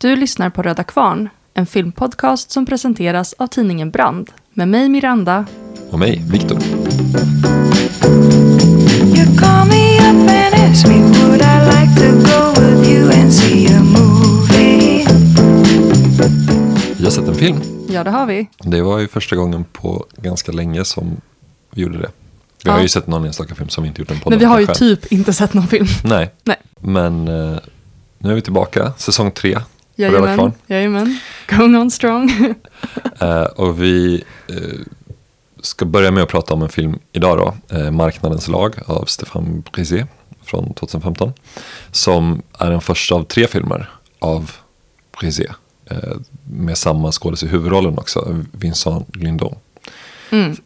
Du lyssnar på Röda Kvarn, en filmpodcast som presenteras av tidningen Brand. Med mig Miranda. Och mig, Viktor. Vi har sett en film. Ja, det har vi. Det var ju första gången på ganska länge som vi gjorde det. Vi har Ja. ju sett någon enstaka film som vi inte gjort en podd Men vi har ju själv. typ inte sett någon film. Nej, Nej. men eh, nu är vi tillbaka. Säsong tre. Jajamän, jajamän. Going on strong. Eh, och vi eh, ska börja med att prata om en film idag då. Eh, Marknadens lag av Stéphane Brisé från 2015. Som är den första av tre filmer av Brisé. Med samma skådis i huvudrollen också, Vincent Lindon. Mm,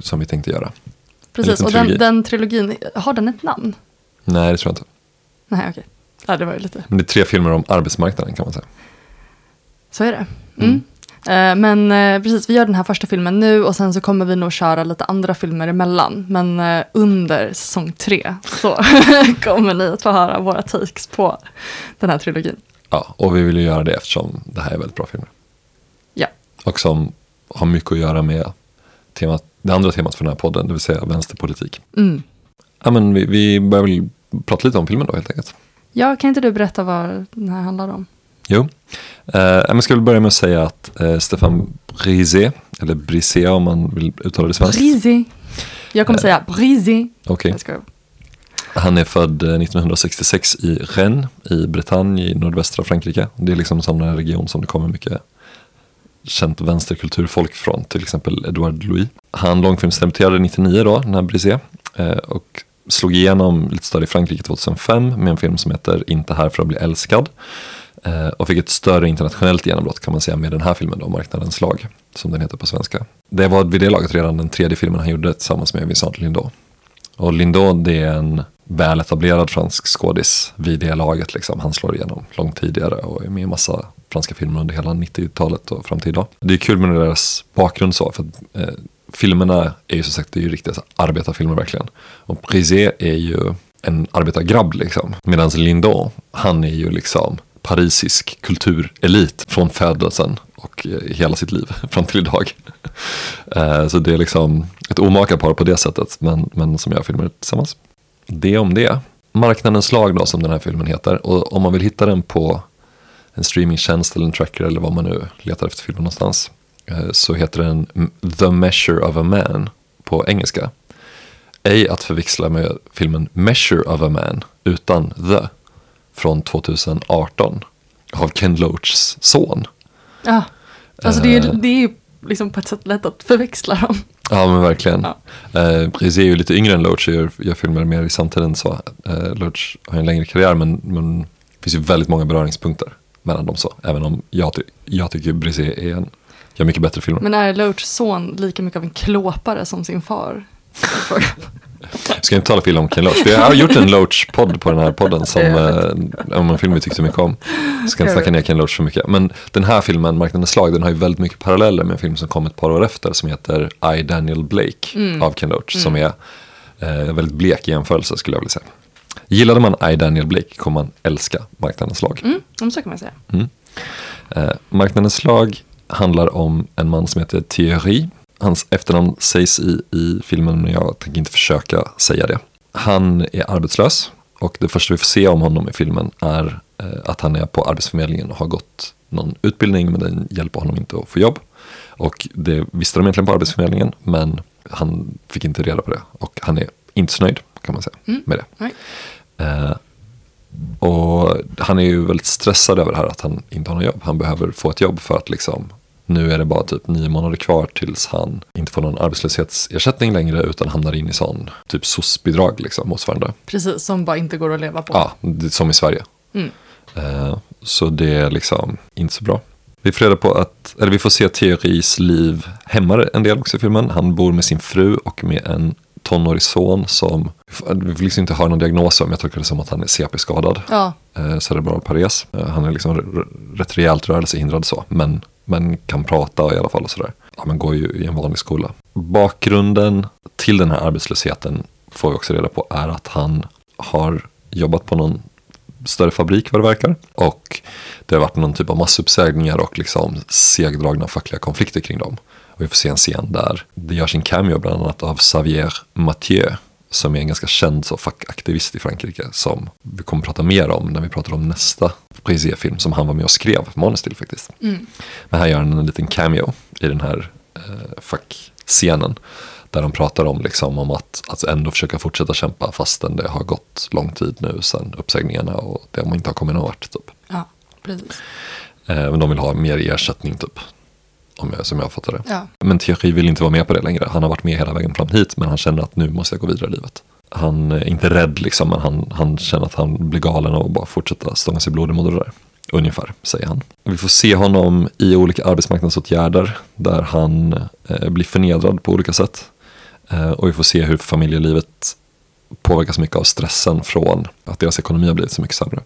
som vi tänkte göra. precis, och den, den trilogin, har den ett namn? Nej, det tror jag inte. Nej, okej. Ja, det var ju lite, Men det är tre filmer om arbetsmarknaden kan man säga. så är det. Mm. Eh, Men eh, precis, vi gör den här första filmen nu och sen så kommer vi nog köra lite andra filmer emellan. Men eh, under säsong tre så kommer ni att få höra våra takes på den här trilogin. Ja, och vi vill ju göra det eftersom det här är väldigt bra filmer. Ja, Och som har mycket att göra med temat, det andra temat för den här podden, det vill säga vänsterpolitik. mm. Ja, men vi, vi börjar väl prata lite om filmen då helt enkelt. Ja kan inte du berätta vad den här handlar om? Jo, eh, jag ska väl börja med att säga att eh, Stéphane Brisé, eller Brisé om man vill uttala det svenskt. Brisé. Jag kommer säga Brisé. Okej. Skojar. Han är född eh, 1966 i Rennes i Bretagne i nordvästra Frankrike. Det är liksom en sån region som det kommer mycket känt vänsterkulturfolk från, till exempel Edouard Louis. Han långfilmsdebuterade 99 då, den här Brisé, eh, och slog igenom lite större i Frankrike 2005 med en film som heter Inte här för att bli älskad. Eh, Och fick ett större internationellt genombrott kan man säga med den här filmen då, Marknadens lag, som den heter på svenska. Det var vid det laget redan den tredje filmen han gjorde tillsammans med Vincent Lindon. Och Lindon det är en väletablerad fransk skådis vid det laget. Liksom. Han slår igenom långt tidigare och är med i massa franska filmer under hela 90-talet och fram till idag. Det är kul med deras bakgrund så, för att eh, filmerna är ju som sagt det är ju riktiga arbetarfilmer verkligen. Och Brisé är ju en arbetargrabb liksom. Medan Lindon, han är ju liksom parisisk kulturelit från födelsen och eh, hela sitt liv fram till idag. Eh, så det är liksom ett omaka par på det sättet, men, men som gör filmer tillsammans. Det om det. Marknadens lag då, som den här filmen heter. Och om man vill hitta den på en streamingtjänst eller en tracker eller vad man nu letar efter filmen någonstans eh, Så heter den The Measure of a Man på engelska. Ej att förväxla med filmen Measure of a Man utan The från 2018 av Ken Loachs son. Ja, alltså det är, Eh. det är ju liksom på ett sätt lätt att förväxla dem. Ja men verkligen. Ja. Eh, är ju lite yngre än Loach och gör, gör filmer mer i samtiden så. Eh, Loach har en längre karriär men, men det finns ju väldigt många beröringspunkter mellan dem så. Även om jag, ty- jag tycker Brisé är en, gör mycket bättre filmer. Men är Loachs son lika mycket av en klåpare som sin far? Jag ska inte tala fel om Ken Loach. Vi har gjort en Loach-podd på den här podden som, eh, om en film vi tyckte mycket om. Jag ska inte snacka ner Ken Loach för mycket. Men den här filmen, Marknadens lag, den har ju väldigt mycket paralleller med en film som kom ett par år efter som heter I, Daniel Blake av Ken Loach. Som är eh, väldigt blek i jämförelse skulle jag vilja säga. Gillade man I, Daniel Blake kommer man älska Marknadens lag. Mm, så kan man säga. Eh, Marknadens lag handlar om en man som heter Thierry. Hans efternamn sägs i, i filmen men jag tänker inte försöka säga det. Han är arbetslös och det första vi får se om honom i filmen är eh, att han är på Arbetsförmedlingen och har gått någon utbildning men den hjälper honom inte att få jobb. Och det visste de egentligen på Arbetsförmedlingen men han fick inte reda på det och han är inte så nöjd kan man säga med det. Eh, och han är ju väldigt stressad över det här att han inte har något jobb. Han behöver få ett jobb för att liksom nu är det bara typ nio månader kvar tills han inte får någon arbetslöshetsersättning längre utan hamnar in i sån typ SOS-bidrag liksom motsvarande. Precis, som bara inte går att leva på. Ja, som i Sverige. Mm. Eh, så det är liksom inte så bra. Vi får reda på att, eller vi får se Theoris liv hemma en del också i filmen. Han bor med sin fru och med en tonårig son som, vi får liksom inte höra någon diagnos om, jag tolkar det som att han är CP-skadad. Ja, Eh, cerebral pares. Eh, han är liksom rätt rejält rörelsehindrad så, men, men kan prata i alla fall och sådär. Ja, men går ju i en vanlig skola. Bakgrunden till den här arbetslösheten får vi också reda på är att han har jobbat på någon större fabrik vad det verkar. Och det har varit någon typ av massuppsägningar och liksom segdragna fackliga konflikter kring dem. Och vi får se en scen där det görs en cameo bland annat av Xavier Mathieu som är en ganska känd så fackaktivist i Frankrike som vi kommer att prata mer om när vi pratar om nästa Brisé-film som han var med och skrev manus till faktiskt. Men här gör han en liten cameo i den här eh, fackscenen där de pratar om, liksom, om att, att ändå försöka fortsätta kämpa fastän det har gått lång tid nu sedan uppsägningarna och det inte har kommit någon vart. Typ. Ja, precis. Eh, men de vill ha mer ersättning typ. Om jag, som jag fattar det. Ja. Men Thierry vill inte vara med på det längre. Han har varit med hela vägen fram hit men han känner att nu måste jag gå vidare i livet. Han är inte rädd liksom men han, han känner att han blir galen att bara fortsätta stånga sig blodig mot det där. Ungefär, säger han. Vi får se honom i olika arbetsmarknadsåtgärder där han eh, blir förnedrad på olika sätt. Eh, och vi får se hur familjelivet påverkas mycket av stressen från att deras ekonomi har blivit så mycket sämre.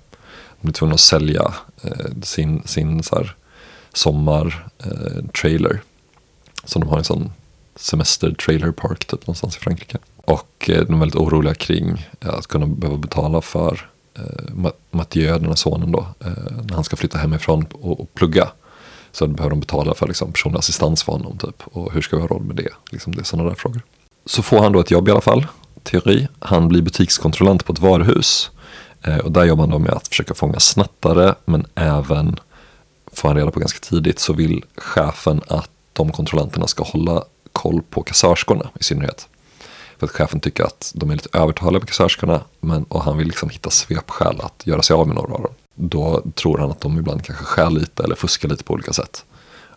De blir tvungna att sälja eh, sin, sin så här, sommartrailer. Eh, som de har en sån semester trailer park typ någonstans i Frankrike. Och eh, de är väldigt oroliga kring eh, att kunna behöva betala för eh, Mathieu, den här sonen då, eh, när han ska flytta hemifrån och, och plugga. Så behöver de betala för liksom, personlig assistans för honom typ. Och hur ska vi ha råd med det? Liksom, det är sådana där frågor. Så får han då ett jobb i alla fall, teori. Han blir butikskontrollant på ett varuhus. Eh, och där jobbar han då med att försöka fånga snattare men även får han reda på ganska tidigt så vill chefen att de kontrollanterna ska hålla koll på kassörskorna i synnerhet. För att chefen tycker att de är lite övertaliga på kassörskorna men, och han vill liksom hitta svepskäl att göra sig av med några av dem. Då tror han att de ibland kanske stjäl lite eller fuskar lite på olika sätt.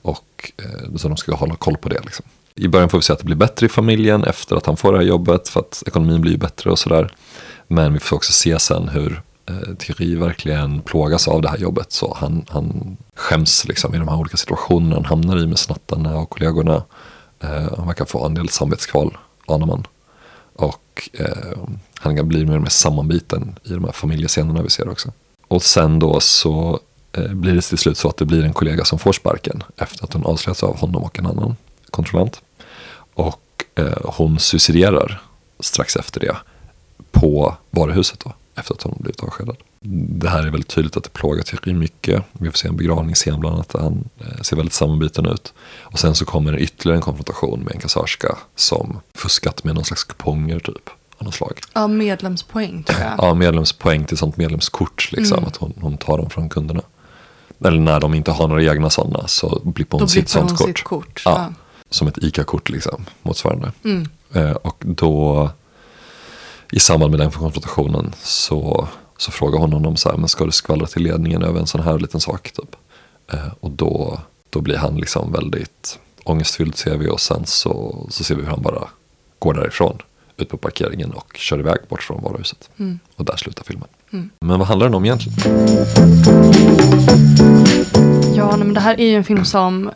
Och eh, så de ska hålla koll på det. Liksom. I början får vi se att det blir bättre i familjen efter att han får det här jobbet för att ekonomin blir ju bättre och sådär. Men vi får också se sen hur eh, Thierry verkligen plågas av det här jobbet. Så han, han skäms liksom i de här olika situationerna han hamnar i med snattarna och kollegorna. Eh, han verkar få en del samvetskval, anar man. Och eh, han blir mer och mer sammanbiten i de här familjescenerna vi ser också. Och sen då så eh, blir det till slut så att det blir en kollega som får sparken efter att hon avslöjats av honom och en annan kontrollant. Och eh, hon suiciderar strax efter det på varuhuset då, efter att hon blivit avskedad. Det här är väldigt tydligt att det plågar Thierry mycket. Vi får se en begravningsscen bland annat där han eh, ser väldigt sammanbiten ut. Och sen så kommer ytterligare en konfrontation med en kassörska som fuskat med någon slags kuponger typ. Av något slag. Ja, medlemspoäng tror jag. Ja, medlemspoäng till sånt medlemskort liksom. Att hon, hon tar dem från kunderna. Eller när de inte har några egna sådana så blippar hon Då sitt blippar hon sånt kort. sitt kort. Ja. Ja. Som ett ICA-kort liksom, motsvarande. Mm. Eh, och då i samband med den konfrontationen så, så frågar hon honom så här, men ska du skvallra till ledningen över en sån här liten sak typ? Eh, och då, då blir han liksom väldigt ångestfylld ser vi och sen så, så ser vi hur han bara går därifrån ut på parkeringen och kör iväg bort från varuhuset. Och där slutar filmen. Men vad handlar den om egentligen? Ja, men det här är ju en film som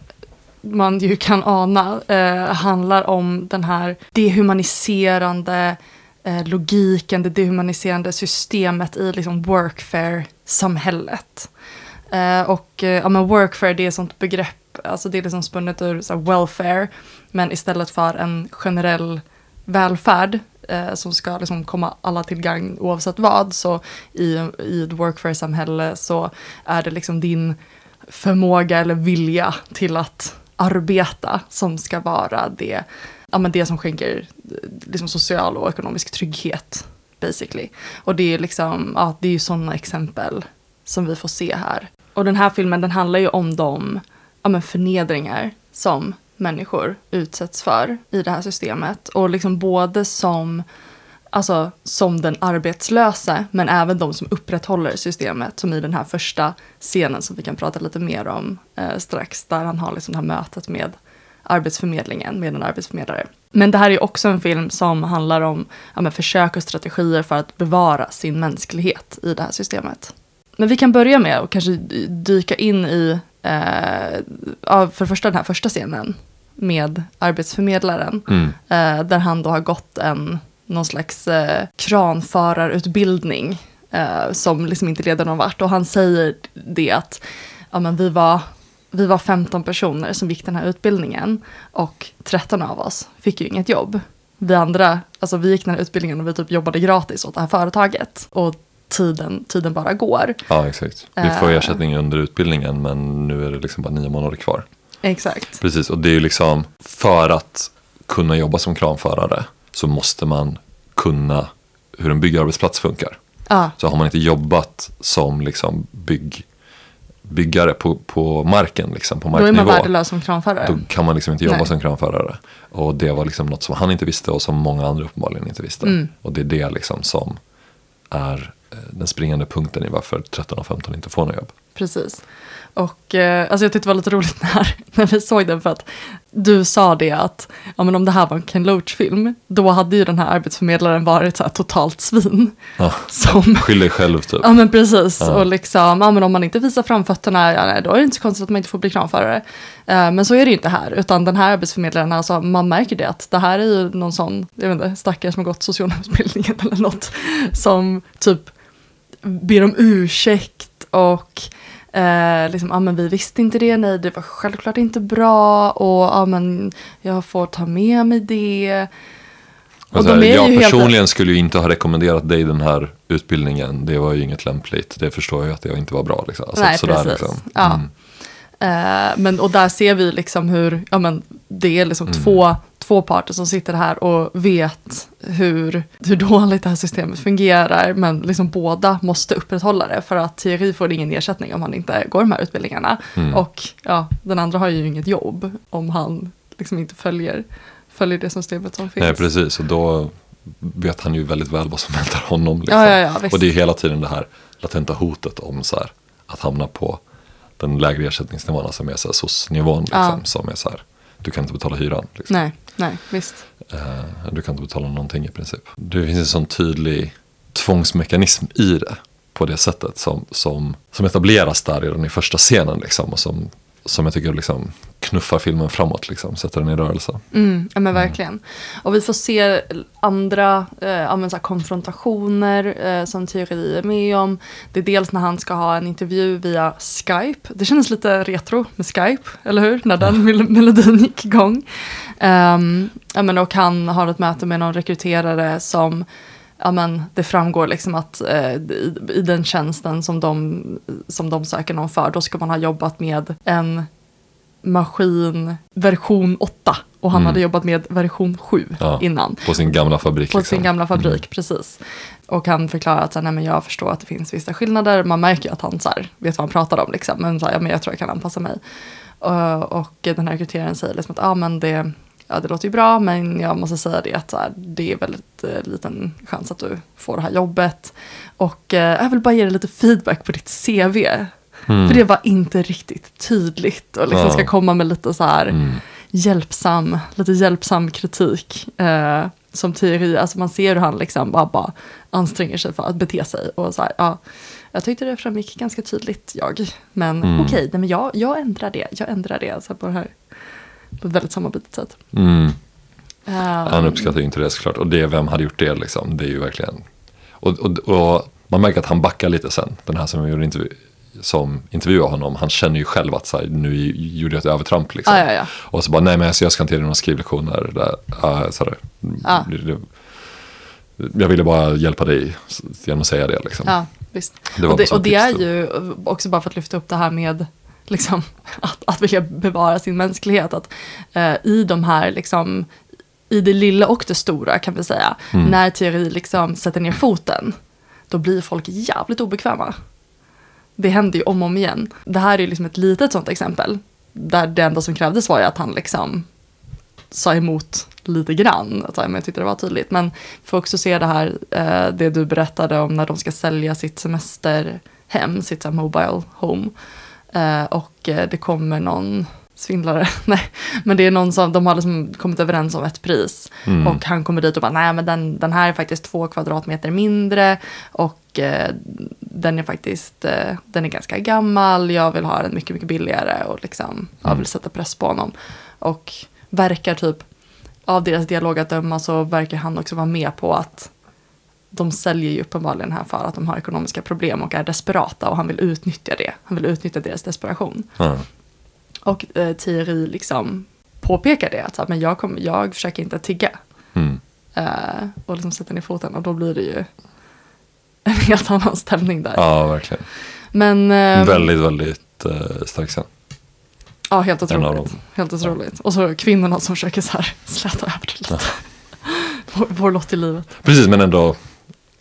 man ju kan ana eh, handlar om den här dehumaniserande eh, Eh, logiken, det dehumaniserande systemet i liksom workfare-samhället. Eh, och eh, ja, men workfare det är ett sånt begrepp, alltså det är liksom spunnet ur så här, welfare, men istället för en generell välfärd eh, som ska liksom komma alla till gagn oavsett vad, så i, i ett workfare-samhälle så är det liksom din förmåga eller vilja till att arbeta som ska vara det, ja, men det som skänker eh, liksom social och ekonomisk trygghet. Basically. Och det är liksom, ja, det är ju sådana exempel som vi får se här. Och den här filmen den handlar ju om de ja, men förnedringar som människor utsätts för i det här systemet. Och liksom både som, alltså, som den arbetslöse men även de som upprätthåller systemet. Som i den här första scenen som vi kan prata lite mer om eh, strax. Där han har liksom det här mötet med Arbetsförmedlingen med en arbetsförmedlare. Men det här är också en film som handlar om ja, försök och strategier för att bevara sin mänsklighet i det här systemet. Men vi kan börja med att kanske dyka in i, eh, för det första den här första scenen med arbetsförmedlaren. Mm. Eh, där han då har gått en, någon slags eh, kranförarutbildning eh, som liksom inte leder någon vart. Och han säger det att ja, men vi, var, vi var 15 personer som gick den här utbildningen och 13 av oss fick ju inget jobb. Vi andra, alltså vi gick den här utbildningen och vi typ jobbade gratis åt det här företaget. Och tiden, tiden bara går. Ja, exakt. Vi får Eh. ersättning under utbildningen men nu är det liksom bara nio månader kvar. Exakt. Precis, och det är ju liksom för att kunna jobba som kranförare så måste man kunna hur en byggarbetsplats funkar. Ja, Så har man inte jobbat som liksom bygg, byggare på, på marken, liksom, på då är man marknivå. värdelös som kranförare. Då kan man liksom inte jobba Nej. som kranförare. Och det var liksom något som han inte visste och som många andra uppenbarligen inte visste. Mm. Och det är det liksom som är eh, den springande punkten i varför 13 och 15 inte får något jobb. Precis. Och eh, alltså jag tyckte det var lite roligt när, när vi såg den för att du sa det att ja, men om det här var en Ken Loach-film då hade ju den här arbetsförmedlaren varit så här totalt svin. Ja. Som, Skyll dig själv typ. ja men precis, Ja. och liksom, ja men om man inte visar framfötterna, ja, nej, då är det inte så konstigt att man inte får bli kranförare. Eh, men så är det ju inte här, utan den här arbetsförmedlaren, alltså, man märker det att det här är ju någon sån, jag vet inte, stackare som har gått socionomutbildningen eller något, som typ ber om ursäkt och eh, liksom, ja men vi visste inte det, nej det var självklart inte bra och ja men jag får ta med mig det. Alltså, de jag ju helt- personligen skulle ju inte ha rekommenderat dig den här utbildningen. Det var ju inget lämpligt. Det förstår jag att det inte var bra. Liksom. Alltså, Nej, sådär, precis. Liksom. Ja. Mm. Eh, men, och där ser vi liksom hur, ja men det är liksom Mm. två, två parter som sitter här och vet hur, hur dåligt det här systemet fungerar. Men liksom båda måste upprätthålla det för att Thierry får ingen ersättning om han inte går de här utbildningarna. Mm. Och ja, den andra har ju inget jobb om han liksom inte följer, följer det systemet som finns. Nej, precis. Och då vet han ju väldigt väl vad som väntar honom. Liksom. Ja, ja, ja, och det är hela tiden det här latenta hotet om så här, att hamna på den lägre ersättningsnivån som är så här SOS-nivån. Liksom. Som är så här, du kan inte betala hyran. Liksom. Nej, nej, visst. Eh, du kan inte betala någonting i princip. Det finns en sån tydlig tvångsmekanism i det. På det sättet som, som, som etableras där redan i första scenen. Liksom, och som, som jag tycker liksom knuffar filmen framåt. Liksom, sätter den i rörelse. Mm, ja men verkligen. Och vi får se andra eh, så konfrontationer eh, som Thierry är med om. Det är dels när han ska ha en intervju via Skype. Det kändes lite retro med Skype, eller hur? När den mel- melodin gick igång. Um, ja, men, och han har ett möte med någon rekryterare som Ja, men det framgår liksom att eh, i, i den tjänsten som de, som de söker någon för, då ska man ha jobbat med en maskin version 8 och han Mm. hade jobbat med version 7 Ja, innan. På sin gamla fabrik. På liksom. sin gamla fabrik, precis. Och han förklarar att så här, nej, men jag förstår att det finns vissa skillnader. Man märker ju att han så här, vet vad han pratar om. Liksom. Men, så här, ja, men jag tror jag kan anpassa mig. Och, och den här rekryteraren säger liksom att ah, men det, ja, det låter ju bra, men jag måste säga det att så här, det är väldigt eh, liten chans att du får det här jobbet. Och eh, jag vill bara ge dig lite feedback på ditt CV. Mm. För det var inte riktigt tydligt och liksom Ja. ska komma med lite så här Mm. hjälpsam, lite hjälpsam kritik. Eh, som Thierry, alltså man ser hur han liksom bara, bara anstränger sig för att bete sig. Och så här, ja, jag tyckte det framgick ganska tydligt, jag. Men Mm. okej, nej, men jag, jag ändrar det. Jag ändrar det alltså, på det här på ett väldigt sammanbitet sätt. Mm. Eh, Han uppskattar ju inte det såklart. Och det, vem hade gjort det liksom? Det är ju verkligen. Och, och, och man märker att han backar lite sen. Den här som gjorde intervju, som intervjuade honom. Han känner ju själv att så här, nu gjorde jag ett övertramp. Liksom. Ja, ja, ja. Och så bara, nej men alltså, jag ska inte ge dig några skrivlektioner. Där, uh, så det, det, jag ville bara hjälpa dig genom att säga det. Liksom. Ja, visst. Det och, det, och det är ju också bara för att lyfta upp det här med liksom, att, att vilja bevara sin mänsklighet. Att, eh, I de här, liksom, i det lilla och det stora kan vi säga, Mm. när Thierry liksom sätter ner foten, då blir folk jävligt obekväma. Det händer ju om och om igen. Det här är liksom ett litet sånt exempel, där det enda som krävdes var ju att han liksom sa emot lite grann. Att, men jag tyckte det var tydligt. Men vi får också se det här, eh, det du berättade om när de ska sälja sitt semesterhem, sitt så mobile home. Eh, och eh, det kommer någon svindlare, nej, men det är någon som, de har liksom kommit överens om ett pris. Mm. Och han kommer dit och bara, nej men den, den här är faktiskt två kvadratmeter mindre. Och eh, den är faktiskt, eh, den är ganska gammal, jag vill ha den mycket, mycket billigare. Och liksom, jag Mm. vill sätta press på honom. Och verkar typ, av deras dialog att döma så verkar han också vara med på att de säljer ju uppenbarligen här för att de har ekonomiska problem och är desperata och han vill utnyttja det. Han vill utnyttja deras desperation. Ja. Och eh, Thierry liksom påpekar det, att men jag, kom, jag försöker inte tigga. Mm. Eh, och liksom sätter ner foten och då blir det ju en helt annan stämning där. Ja, verkligen. Men ehm, väldigt, väldigt eh, stark scen. ja, helt otroligt. Helt otroligt. Och så kvinnorna som försöker så här släta över det lite. Vår, vår lott i livet. Precis, men ändå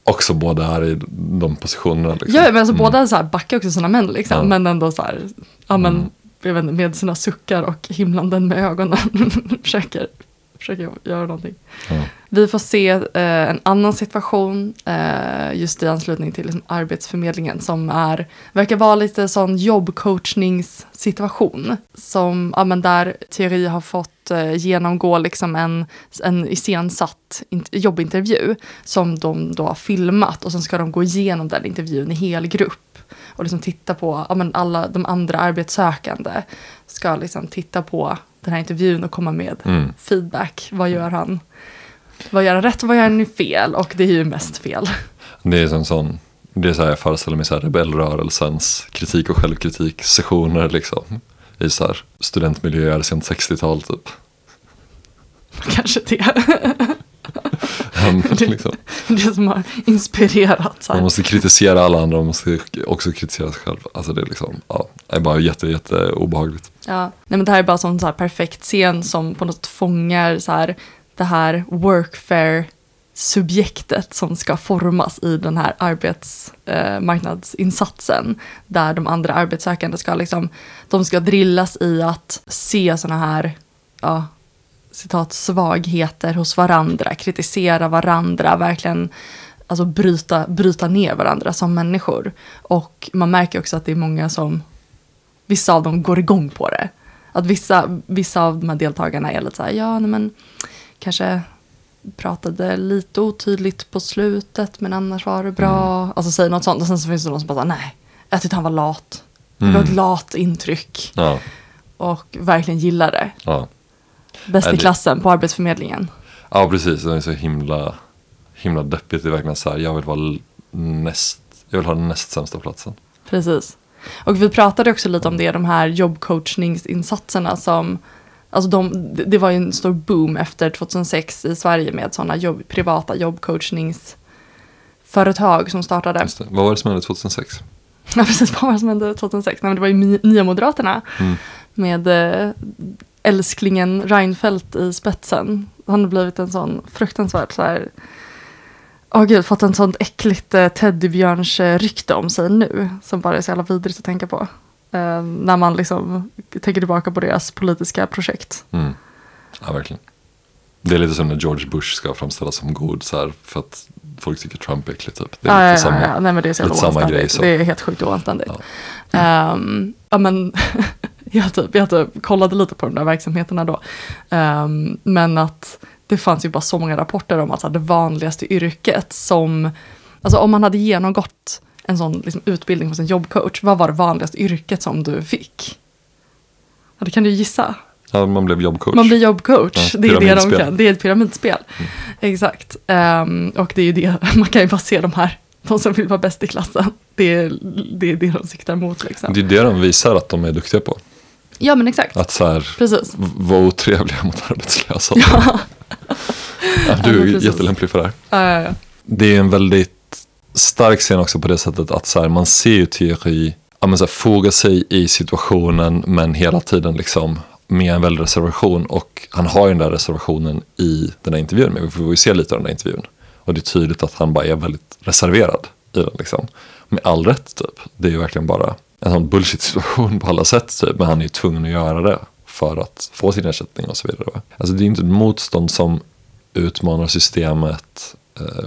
också båda är i de positionerna. Liksom. Ja, men alltså båda så här backar också sina män liksom. Ja. Men ändå så här, ja men, Mm. jag vet inte, med sina suckar och himlanden med ögonen försöker, försöker göra någonting. Ja. Vi får se eh, en annan situation eh, just i anslutning till liksom, Arbetsförmedlingen som är, verkar vara lite sån jobbcoachningssituation. Som, ja men där Thierry har fått eh, genomgå liksom en, en iscensatt in- jobbintervju som de då har filmat och sen ska de gå igenom den intervjun i hel grupp och liksom titta på, ja men alla de andra arbetssökande ska liksom titta på den här intervjun och komma med Mm. feedback. Vad gör han? Vad gör han rätt och vad gör han fel? Och det är ju mest fel. Det är som sån, det är så här jag föreställer mig så här rebellrörelsens kritik och självkritik sessioner liksom. I så här studentmiljöer sent 60-tal typ. Kanske det. Han, liksom, det som har inspirerat. Så man här. måste kritisera alla andra, man måste också kritisera sig själv. Alltså det är liksom, ja, det är bara jätte, jätte obehagligt. Ja. Nej, men det här är bara sån så här perfekt scen som på något fångar så här, det här workfare-subjektet som ska formas i den här arbetsmarknadsinsatsen. Eh, där de andra arbetssökande ska liksom, de ska drillas i att se såna här, ja, citat, svagheter hos varandra, kritisera varandra, verkligen alltså bryta, bryta ner varandra som människor. Och man märker också att det är många som, vissa av dem går igång på det. Att vissa, vissa av de här deltagarna är lite så här, ja, nej, men kanske pratade lite otydligt på slutet, men annars var det bra. Alltså säger något sånt. Och sen så finns det någon som bara, nej, jag tyckte han var lat. Det var ett lat intryck. Ja, Och verkligen gillar det. ja. Bäst i klassen på Arbetsförmedlingen. ja precis. Det är så himla, himla deppigt. Det är verkligen så här, jag vill vara näst, jag vill ha den näst sämsta platsen. Precis. Och vi pratade också lite om det, de här jobbcoachningsinsatserna som, alltså de, det- var ju en stor boom efter 2006 i Sverige med sådana jobb, privata jobbcoachningsföretag som startade. Vad var det som hände 2006? Ja, precis, vad var det som hände 2006? Nej, men det var ju Nya Moderaterna Mm. med eh, älsklingen Reinfeldt i spetsen. Han har blivit en sån fruktansvärt så här, åh gud, fått en sånt äckligt eh, teddybjörns-rykte om sig nu, som bara är så jävla vidrigt att tänka på. Eh, när man liksom tänker tillbaka på deras politiska projekt. Mm. Ja, verkligen. Det är lite som när George Bush ska framställas som god så här, för att folk tycker Trump är äcklig typ. Det är Ja, lite ja, samma. ja, ja. Nej, men det är så lite samma grej, så. Det är helt sjukt oanständigt. Ja. Ehm, ja, men jag, typ, jag typ kollade lite på de där verksamheterna då. Ehm, men att det fanns ju bara så många rapporter om att så här, det vanligaste yrket som, alltså om man hade genomgått en sån liksom, utbildning hos en jobbcoach, vad var det vanligaste yrket som du fick? Ja, det kan du gissa. Ja, man blev jobbcoach. Man blir jobbcoach, Ja, det är det de kan. Det är ett pyramidspel. Exakt. Ehm, och det är ju det, man kan ju bara se de här, de som vill vara bäst i klassen. Det är det, är det de siktar mot liksom. Det är det de visar att de är duktiga på. Ja men exakt. Att så här, Precis. vara otrevliga mot arbetslösa. Ja. Ja, Ja, du är precis. jättelämplig för det här. Ja, ja, ja. Det är en väldigt stark scen också på det sättet att så här, man ser ju Thierry ja, men så här, foga sig i situationen men hela tiden liksom med en väldig reservation. Och han har ju den där reservationen i den här intervjun men vi får ju se lite av den där intervjun. Och det är tydligt att han bara är väldigt reserverad i den liksom. Med all rätt typ. Det är ju verkligen bara en sån bullshit situation på alla sätt typ. Men han är ju tvungen att göra det för att få sin ersättning och så vidare va? alltså det är ju inte ett motstånd som utmanar systemet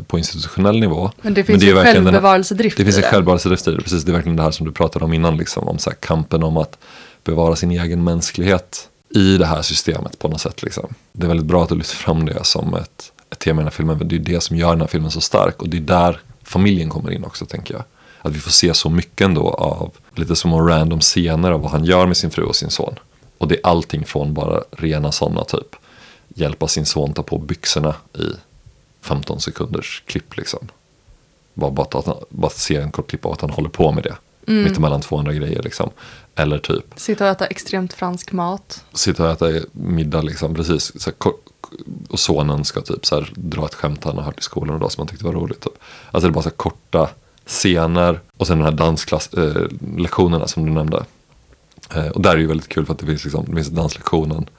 på institutionell nivå. Men det finns verkligen den här- självbevarelsedrift Det finns en det. självbevarelsedrift i det. Precis, det är verkligen det här som du pratade om innan. Liksom, om så här, kampen om att bevara sin egen mänsklighet i det här systemet på något sätt. Liksom. Det är väldigt bra att du lyfter fram det som ett, ett tema i den här filmen. Det är det som gör den här filmen så stark. Och det är där familjen kommer in också tänker jag. Att vi får se så mycket ändå av lite små random scener av vad han gör med sin fru och sin son. Och det är allting från bara rena sådana typ. Hjälpa sin son ta på byxorna i 15 sekunders klipp liksom. Bara, bara, att, han- bara se en kort klipp av att han håller på med det. Mm. Mittemellan två andra grejer liksom. Eller typ Sitta och äta extremt fransk mat. sitta och äta middag liksom. Precis. Så här, och sonen ska typ så här, dra ett skämt han har hört i skolan idag som han tyckte var roligt. Typ. Alltså det är bara så här korta scener och sen de här danslektionerna eh, lektionerna som du nämnde. Eh, och där är ju väldigt kul för att det finns, liksom, det finns danslektionen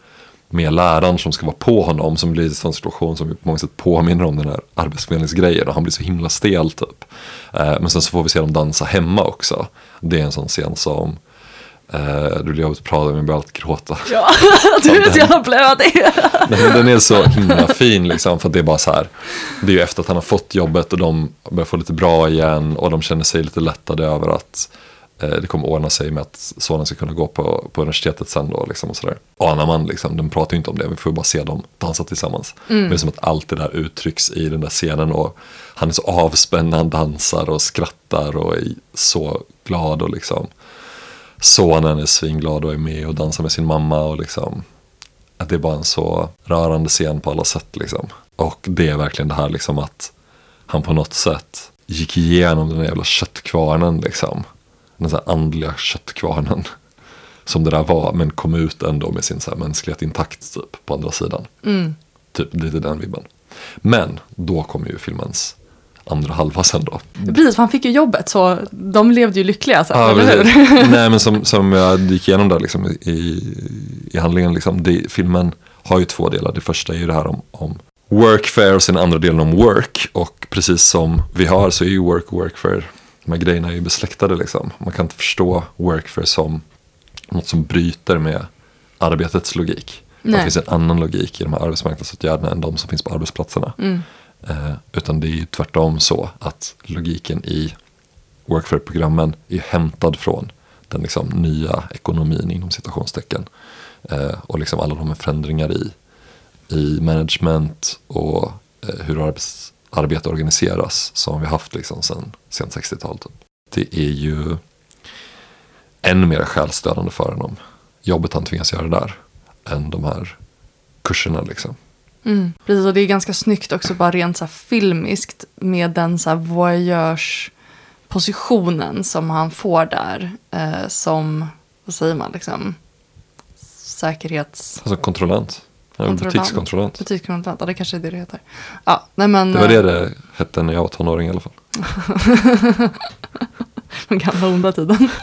med läraren som ska vara på honom som blir en sån situation som på många sätt påminner om den här arbetsförmedlingsgrejen och han blir så himla stel typ. Eh, men sen så får vi se dem dansa hemma också. Det är en sån scen som eh, du blir att prata men jag börjar alltid gråta. Ja, du så jävla blödig. Nej, men den är så himla fin liksom för det är bara så här. Det är ju efter att han har fått jobbet och de börjar få lite bra igen och de känner sig lite lättade över att det kommer ordna sig med att sonen ska kunna gå på, på universitetet sen då liksom och sådär. Anar man liksom, de pratar ju inte om det, vi får ju bara se dem dansa tillsammans. Men det är som att allt det där uttrycks i den där scenen och han är så avspänd när han dansar och skrattar och är så glad och liksom sonen är svinglad och är med och dansar med sin mamma och liksom att det är bara en så rörande scen på alla sätt liksom. Och det är verkligen det här liksom att han på något sätt gick igenom den jävla köttkvarnen liksom. Den så andliga köttkvarnen. Som det där var, men kom ut ändå med sin så här mänsklighet intakt typ på andra sidan. Typ lite den vibben. Men då kommer ju filmens andra halva sen då. Precis, han fick ju jobbet så de levde ju lyckliga sen, Ja, eller precis. hur? Nej men som, som jag gick igenom där liksom i, i handlingen. Liksom, det, filmen har ju två delar. Det första är ju det här om, om workfare och sen andra delen om work. Och precis som vi har så är ju work workfare, de här grejerna är ju besläktade liksom. Man kan inte förstå workfare som något som bryter med arbetets logik. Nej. Det finns en annan logik i de här arbetsmarknadsåtgärderna än de som finns på arbetsplatserna. Eh, utan det är ju tvärtom så att logiken i workfare-programmen är hämtad från den liksom nya ekonomin inom citationstecken. Eh, och liksom alla de här förändringar i, i management och eh, hur arbets, arbete organiseras som vi haft liksom sen sent 60-tal. Typ. Det är ju ännu mer själstödande för honom. Jobbet han tvingas göra där än de här kurserna liksom. Mm. Precis, och det är ganska snyggt också bara rent så filmiskt med den så här voyeurs positionen som han får där eh, som, vad säger man, liksom säkerhets... Alltså kontrollant. Kontrollant. butikskontrollant. Butikskontrollant, ja det kanske är det det heter. Ja, nej men... Det var det eh, det hette när jag var tonåring i alla fall. Den gamla onda tiden.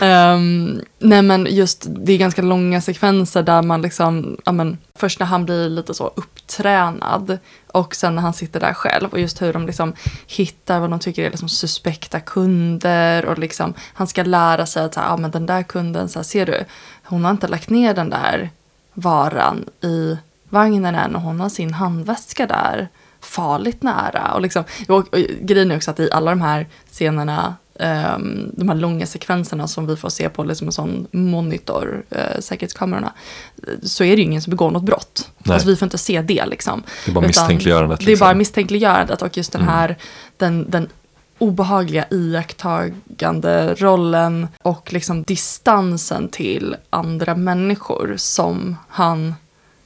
Ehm, nej men just det är ganska långa sekvenser där man liksom, ja men först när han blir lite så upptränad och sen när han sitter där själv och just hur de liksom hittar vad de tycker är liksom suspekta kunder och liksom han ska lära sig att så här, ja men den där kunden, så här, ser du, hon har inte lagt ner den där varan i vagnen än och hon har sin handväska där farligt nära. Och, liksom, och, och grejen är också att i alla de här scenerna, ehm, de här långa sekvenserna som vi får se på liksom en sån monitor, uh, säkerhetskamerorna, så är det ju ingen som begår något brott. Nej. Alltså vi får inte se det liksom. Det är bara misstänkliggörandet, Det är liksom. bara misstänkliggörandet och just den här, den, den obehagliga iakttagande rollen och liksom distansen till andra människor som han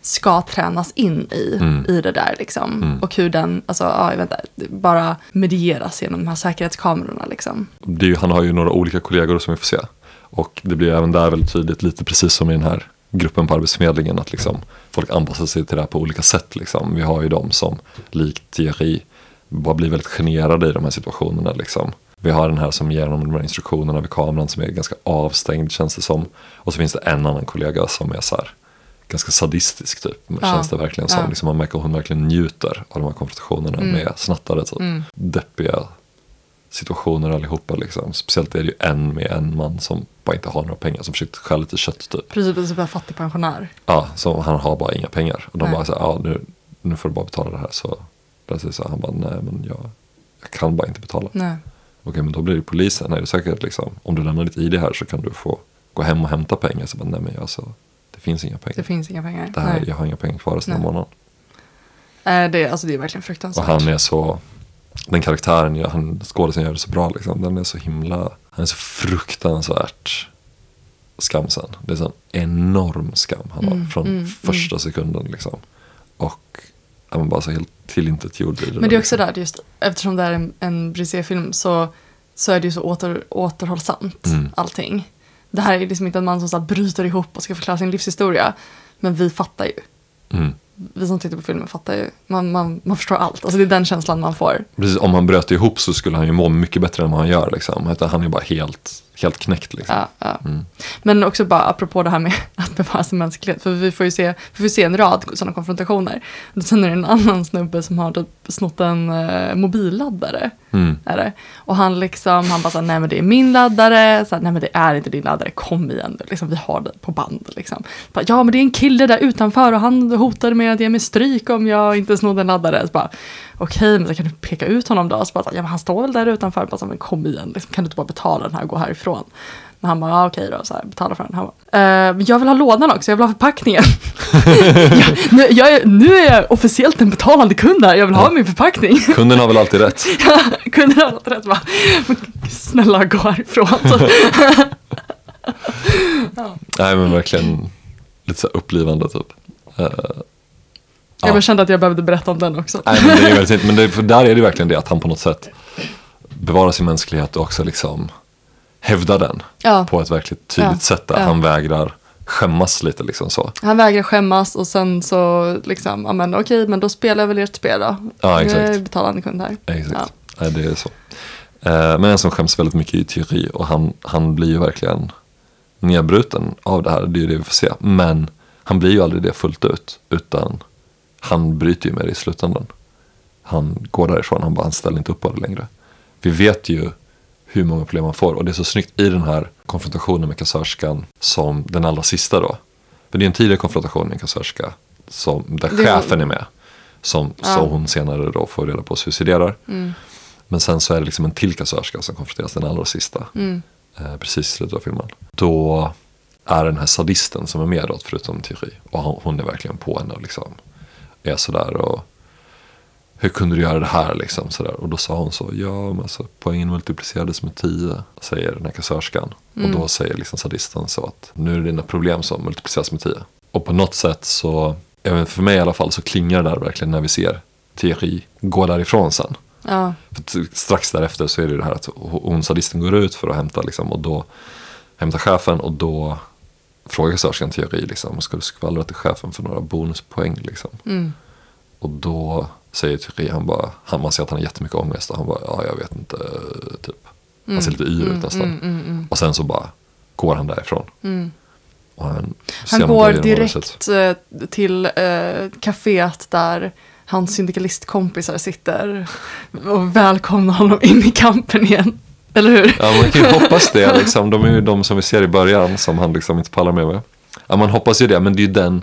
ska tränas in i, Mm. i det där liksom. Och hur den, alltså, ja, jag vet inte, bara medieras genom de här säkerhetskamerorna liksom. ju, han har ju några olika kollegor som vi får se. Och det blir även där väldigt tydligt, lite precis som i den här gruppen på Arbetsförmedlingen, att liksom folk anpassar sig till det här på olika sätt. Liksom. Vi har ju de som, likt Thierry, bara blir väldigt generade i de här situationerna. Liksom. Vi har den här som ger honom de här instruktionerna vid kameran som är ganska avstängd känns det som. Och så finns det en annan kollega som är så här, ganska sadistisk typ. Ja. Känns det verkligen som. Ja. Liksom man märker att hon verkligen njuter av de här konfrontationerna med snattare. Typ. Deppiga situationer allihopa. Liksom. Speciellt är det ju en med en man som bara inte har några pengar. Som försökt stjäla lite kött typ. Precis som en fattig pensionär. Ja, så han har bara inga pengar. Och de Nej. bara så här, ja nu, nu får du bara betala det här. Så plötsligt så han bara, nej men jag, jag kan bara inte betala. Nej. Okej, men då blir det polisen. Är det säkert liksom, om du lämnar ditt ID här så kan du få gå hem och hämta pengar. Så bara, nej men alltså, det finns inga pengar. Det finns inga pengar. Det här, Nej. jag har inga pengar kvar resten av Nej. månaden. Eh, det, alltså, det är verkligen Och fruktansvärt. han är så, den karaktären, han, skådisen gör det så bra liksom. Den är så himla, han är så fruktansvärt skamsen. Det är en enorm skam han har Mm, från mm, första sekunden liksom. Och ja, men bara så helt tillintetgjord Men det är också liksom. där, just eftersom det är en, en Brisé-film så, så är det ju så åter, återhållsamt Mm. allting. Det här är liksom inte en man som så här bryter ihop och ska förklara sin livshistoria. Men vi fattar ju. Mm. vi som tittar på filmen fattar ju, man, man, man förstår allt. Alltså det är den känslan man får. Precis, om han bröt ihop så skulle han ju må mycket bättre än vad han gör. Liksom. Utan han är bara helt, helt knäckt. Liksom. Ja, ja. Mm. Men också bara apropå det här med att bevara sin mänsklighet. För vi får ju se, vi får se en rad sådana konfrontationer. Sen är det en annan snubbe som har typ snott en uh, mobilladdare. Mm. Är det. Och han liksom, han bara så här, nej men det är min laddare. Så här, nej men det är inte din laddare, kom igen nu. Liksom, vi har det på band liksom. Bara, ja men det är en kille där utanför och han hotade med att ge mig stryk om jag inte snodde en laddare. Så bara, okej men så kan du peka ut honom då? Så bara, ja men han står väl där utanför. Bara, så, men kom igen, liksom, kan du inte bara betala den här och gå härifrån? Men han bara, ja okej då, så här, betala för den. Han bara, eh, jag vill ha lådan också, jag vill ha förpackningen. ja, nu, jag är, nu är jag officiellt en betalande kund här, jag vill ha min förpackning. Kunden har väl alltid rätt. Kunde ha något rätt bara, snälla gå härifrån. Så, Nej men verkligen lite så upplivande typ. Eh, Jag bara kände att jag behövde berätta om den också. Nej, men det är väldigt. Men det, där är det verkligen det att han på något sätt bevarar sin mänsklighet och också liksom hävdar den Ja. på ett verkligt tydligt Ja. sätt. Där Ja. han vägrar skämmas lite liksom så. Han vägrar skämmas och sen så liksom, ja men okej, men då spelar jag väl ert spel då. Ja, exakt. Jag är betalande kund här. Exakt. Nej, det är så. Eh, men en som skäms väldigt mycket i Thierry och han, han blir ju verkligen nedbruten av det här. Det är ju det vi får se. Men han blir ju aldrig det fullt ut. Utan han bryter ju med det i slutändan. Han går därifrån, han bara han ställer inte upp på det längre. Vi vet ju hur många problem han får och det är så snyggt i den här konfrontationen med kassörskan som den allra sista då. För det är en tidigare konfrontation med en kassörska som, där Det chefen är med. Som, Ja. Så hon senare då får reda på suiciderar. Mm. Men sen så är det liksom en till kassörska som konfronteras, den allra sista. Mm. Eh, precis i slutet av filmen. Då är den här sadisten som är med då, förutom Thierry. Och hon, hon är verkligen på henne och liksom är sådär och hur kunde du göra det här liksom sådär. Och då sa hon så, ja men alltså poängen multiplicerades med 10, säger den här kassörskan. Och då säger liksom sadisten så att nu är det dina problem som multipliceras med 10. Och på något sätt så, även för mig i alla fall, så klingar det där verkligen när vi ser Thierry gå därifrån sen. Ja. För strax därefter så är det det här att hon sadisten går ut för att hämta liksom, och då hämtar chefen och då frågar kassörskan Thierry liksom, ska du skvallra till chefen för några bonuspoäng liksom. Mm. Och då säger Thierry, han bara, han, man ser att han har jättemycket ångest och han bara, ja jag vet inte, typ. Han ser lite yr ut nästan. Mm, mm, mm, Och sen så bara går han därifrån. mm. Han Han går direkt eh, till eh, kaféet där hans syndikalistkompisar sitter och välkomnar honom in i kampen igen. Eller hur? Ja, man kan ju hoppas det. Liksom. De är ju de som vi ser i början som han liksom inte pallar med. Ja, man hoppas ju det, men det är ju den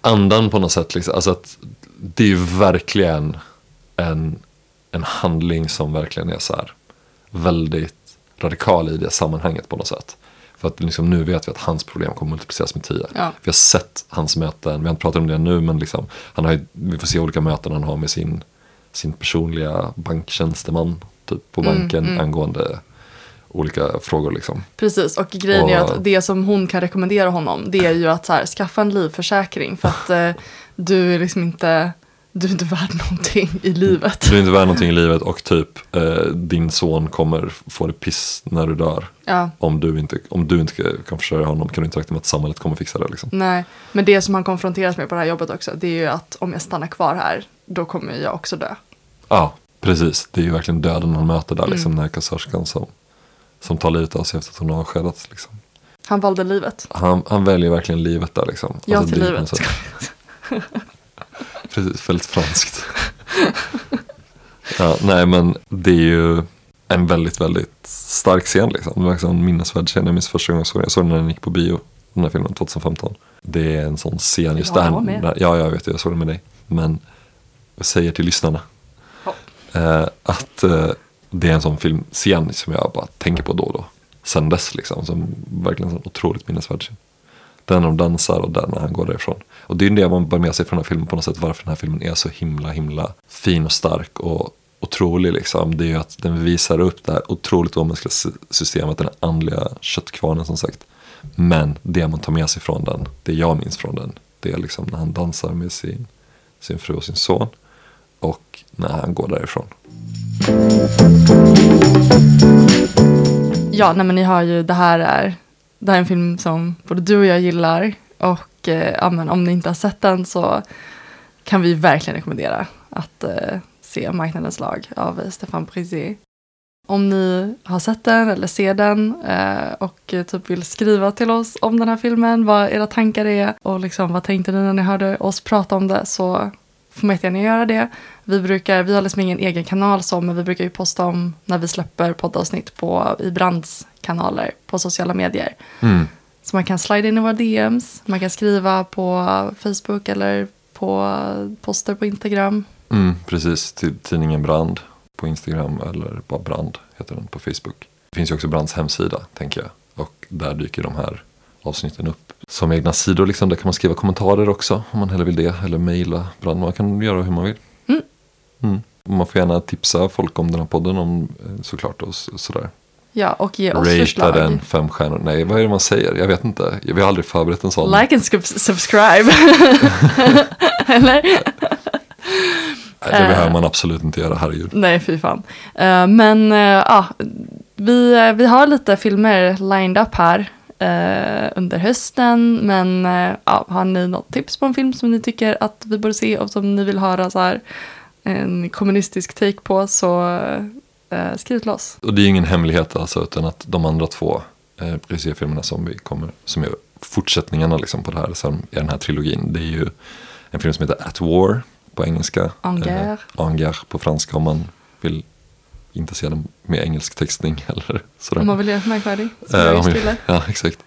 andan på något sätt. Liksom. Alltså att det är ju verkligen en, en handling som verkligen är så här väldigt radikal i det sammanhanget på något sätt. För att liksom nu vet vi att hans problem kommer multipliceras med 10. Ja. Vi har sett hans möten, vi har inte pratat om det nu, men liksom, han har ju, vi får se olika möten han har med sin, sin personliga banktjänsteman typ, på Mm, banken angående olika frågor. Liksom. Precis, och grejen är Och- att det som hon kan rekommendera honom det är ju att så här, skaffa en livförsäkring för att eh, du är liksom inte, du är inte värd någonting i livet. Du är inte värd någonting i livet och typ eh, din son kommer få det piss när du dör. Ja, Om du inte, om du inte kan försörja honom kan du inte räkna med att samhället kommer fixa det. Liksom. nej. Men det som han konfronteras med på det här jobbet också det är ju att om jag stannar kvar här då kommer jag också dö. Ja, precis. Det är ju verkligen döden han möter där, Mm. liksom, den här kassörskan som, som tar livet av sig efter att hon har avskedats. Liksom. Han valde livet. Han, han väljer verkligen livet där. Liksom. Ja Alltså, till livet. Precis, väldigt franskt. ja, nej men det är ju en väldigt, väldigt stark scen liksom. Det var liksom en minnesvärd scen. Jag minns första gången jag såg den. Jag såg den när den gick på bio, den här filmen 2015. Det är en sån scen just Ja, där. jag var med. där. Ja, jag vet, jag såg den med dig. Men jag säger till lyssnarna eh, att eh, det är en sån filmscen som jag bara tänker på då och då. Sen dess liksom, som verkligen en sån otroligt minnesvärd scen. Den när de dansar och den när han går därifrån. Och det är ju det man bär med sig från den här filmen på något sätt. Varför den här filmen är så himla, himla fin och stark och otrolig liksom. Det är ju att den visar upp det här otroligt omänskliga systemet, den här andliga köttkvarnen som sagt. Men det man tar med sig från den, det jag minns från den, det är liksom när han dansar med sin, sin fru och sin son. Och när han går därifrån. Ja, nej men ni har ju, det här är, det här är en film som både du och jag gillar. Och eh, ja, men om ni inte har sett den så kan vi verkligen rekommendera att eh, se Marknadens lag av Stefan Brisé. Om ni har sett den eller ser den eh, och eh, typ vill skriva till oss om den här filmen, vad era tankar är och liksom vad tänkte ni när ni hörde oss prata om det så får man jättegärna göra det. Vi, brukar, vi har liksom ingen egen kanal så, men vi brukar ju posta om när vi släpper poddavsnitt på, i Brands kanaler på sociala medier. Mm. Så man kan slida in i våra DMs, man kan skriva på Facebook eller på poster på Instagram. Mm, precis, till tidningen Brand på Instagram eller bara Brand heter den på Facebook. Det finns ju också Brands hemsida, tänker jag. Och där dyker de här avsnitten upp som egna sidor. Liksom. Där kan man skriva kommentarer också om man hellre vill det. Eller mejla Brand. Man kan göra hur man vill. Mm. Mm. Man får gärna tipsa folk om den här podden om, eh, såklart. Och sådär. Ja, och ge oss Ratea förslag. den fem stjärnor. Nej, vad är det man säger? Jag vet inte. Vi har aldrig förberett en sån. Like and sub- subscribe. eller? Det behöver man absolut inte göra, herregud. Nej, fy fan. Eh, men eh, ja, vi, eh, vi har lite filmer lined up här eh, under hösten. Men eh, ja, har ni något tips på en film som ni tycker att vi borde se och som ni vill höra så här, en kommunistisk take på så eh, skriv till oss. Och det är ingen hemlighet alltså, utan att de andra två eh, filmerna som vi kommer, som är fortsättningarna liksom på det här, som är den här trilogin, det är ju en film som heter At War på engelska. En guerre. Eh, en guerre på franska om man vill inte se den med engelsk textning eller sådär. Om man vill göra märkvärdig. Så Eh, gör om det vi- stille. Ja, exakt.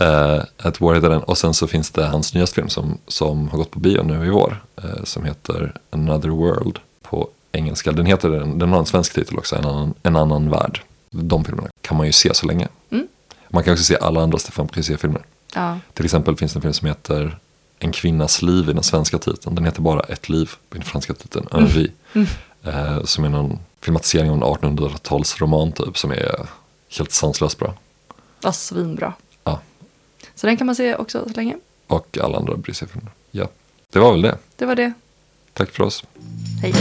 Uh, At War heter den. Och sen så finns det hans nyaste film som, som har gått på bio nu i vår. eh, som heter Another World på engelska. Den, heter, den, har en svensk titel också, En annan, en annan värld. De filmerna kan man ju se så länge. Mm. Man kan också se alla andra Stefan Brisé-filmer. Ja. Till exempel finns det en film som heter En kvinnas liv i den svenska titeln. Den heter bara Ett liv i den franska titeln, Un vie. Mm. Eh, som är någon filmatisering av en 1800-talsroman typ som är helt sanslöst bra. Ja, svinbra. Ja. Så den kan man se också så länge. Och alla andra Brise-filmer. Ja, det var väl det. Det var det. Tack för oss. Hej.